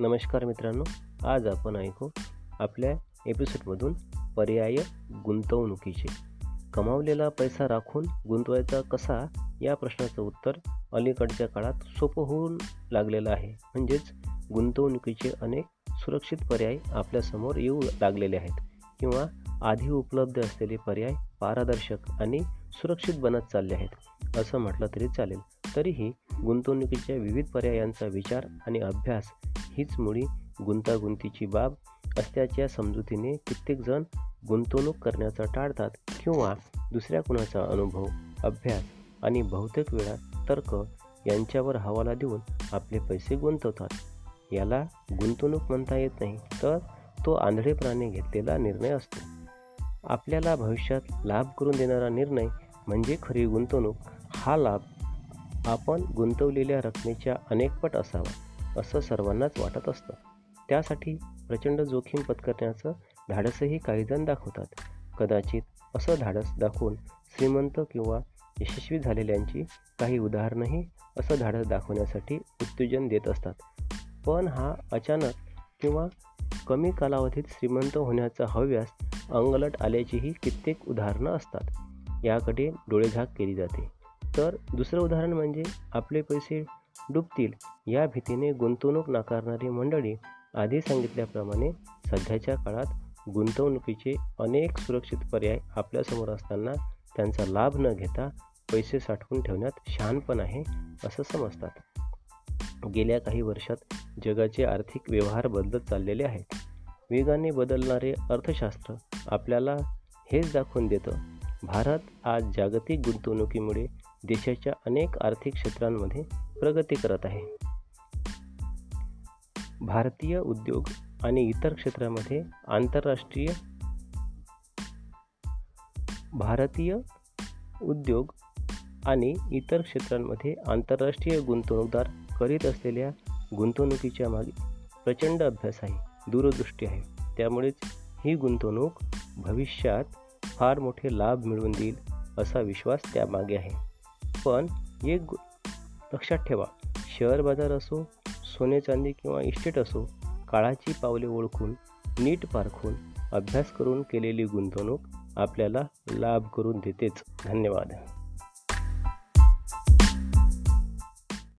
नमस्कार मित्रांनो आज आपण ऐकू आपल्या एपिसोडमधून पर्याय गुंतवणुकीचे. कमावलेला पैसा राखून गुंतवायचा कसा? या प्रश्नाचं उत्तर अलीकडच्या काळात सोपं होऊन लागलेलं आहे. म्हणजेच गुंतवणुकीचे अनेक सुरक्षित पर्याय आपल्यासमोर येऊ लागलेले आहेत. किंवा आधी उपलब्ध असलेले पर्याय पारदर्शक आणि सुरक्षित बनत चालले आहेत. असं म्हटलं तरी चालेल. तरीही गुंतवणुकीच्या विविध पर्यायांचा विचार आणि अभ्यास हीच मुळी गुंतागुंतीची बाब असल्याच्या समजुतीने कित्येकजण गुंतवणूक करण्याचा टाळतात किंवा दुसऱ्या कुणाचा अनुभव अभ्यास आणि बहुतेक वेळा तर्क यांच्यावर हवाला देऊन आपले पैसे गुंतवतात. याला गुंतवणूक म्हणता येत नाही तर तो आंधळेपणाने घेतलेला निर्णय असतो. आपल्याला भविष्यात लाभ करून देणारा निर्णय म्हणजे खरी गुंतवणूक. हा लाभ आपण गुंतवलेल्या रकमेच्या अनेकपट असावा. असं सर्वांनाच वाटत असतं. त्यासाठी प्रचंड जोखीम पत्करण्याचं धाडसही काहीजण दाखवतात. कदाचित असं धाडस दाखवून श्रीमंत किंवा यशस्वी झालेल्यांची काही उदाहरणंही असं धाडस दाखवण्यासाठी उत्तेजन देत असतात. पण हा अचानक किंवा कमी कालावधीत श्रीमंत होण्याचा हव्यास अंगलट आल्याचीही कित्येक उदाहरणं असतात. याकडे डोळेझाक केली जाते. तर दुसरं उदाहरण म्हणजे आपले पैसे डुबतील. या भीतीने गुंतवणूक नाकारणारी मंडळी आधी सांगितल्याप्रमाणे सध्याच्या काळात गुंतवणुकीचे अनेक सुरक्षित पर्याय आपल्यासमोर असताना त्यांचा लाभ न घेता पैसे साठवून ठेवण्यात शहाणपण आहे असं समजतात. गेल्या काही वर्षात जगाचे आर्थिक व्यवहार बदलत चाललेले आहेत. वेगाने बदलणारे अर्थशास्त्र आपल्याला हेच दाखवून देतं. भारत आज जागतिक गुंतवणुकीमुळे देशाच्या अनेक आर्थिक क्षेत्रांमध्ये प्रगती करत आहे. भारतीय उद्योग आणि इतर क्षेत्रामध्ये आंतरराष्ट्रीय भारतीय उद्योग आणि इतर क्षेत्रांमध्ये आंतरराष्ट्रीय गुंतवणूकदार करीत असलेल्या गुंतवणुकीच्या मागे प्रचंड अभ्यास आहे दूरदृष्टी आहे. त्यामुळेच ही गुंतवणूक भविष्यात फार मोठे लाभ मिळवून देईल असा विश्वास त्यामागे आहे. पण एक लक्षात ठेवा शेअर बाजार असो सोने चांदी किंवा इस्टेट असो काळाची पावले ओळखून नीट पारखून अभ्यास करून केलेली गुंतवणूक आपल्याला लाभ करून देतेच. धन्यवाद.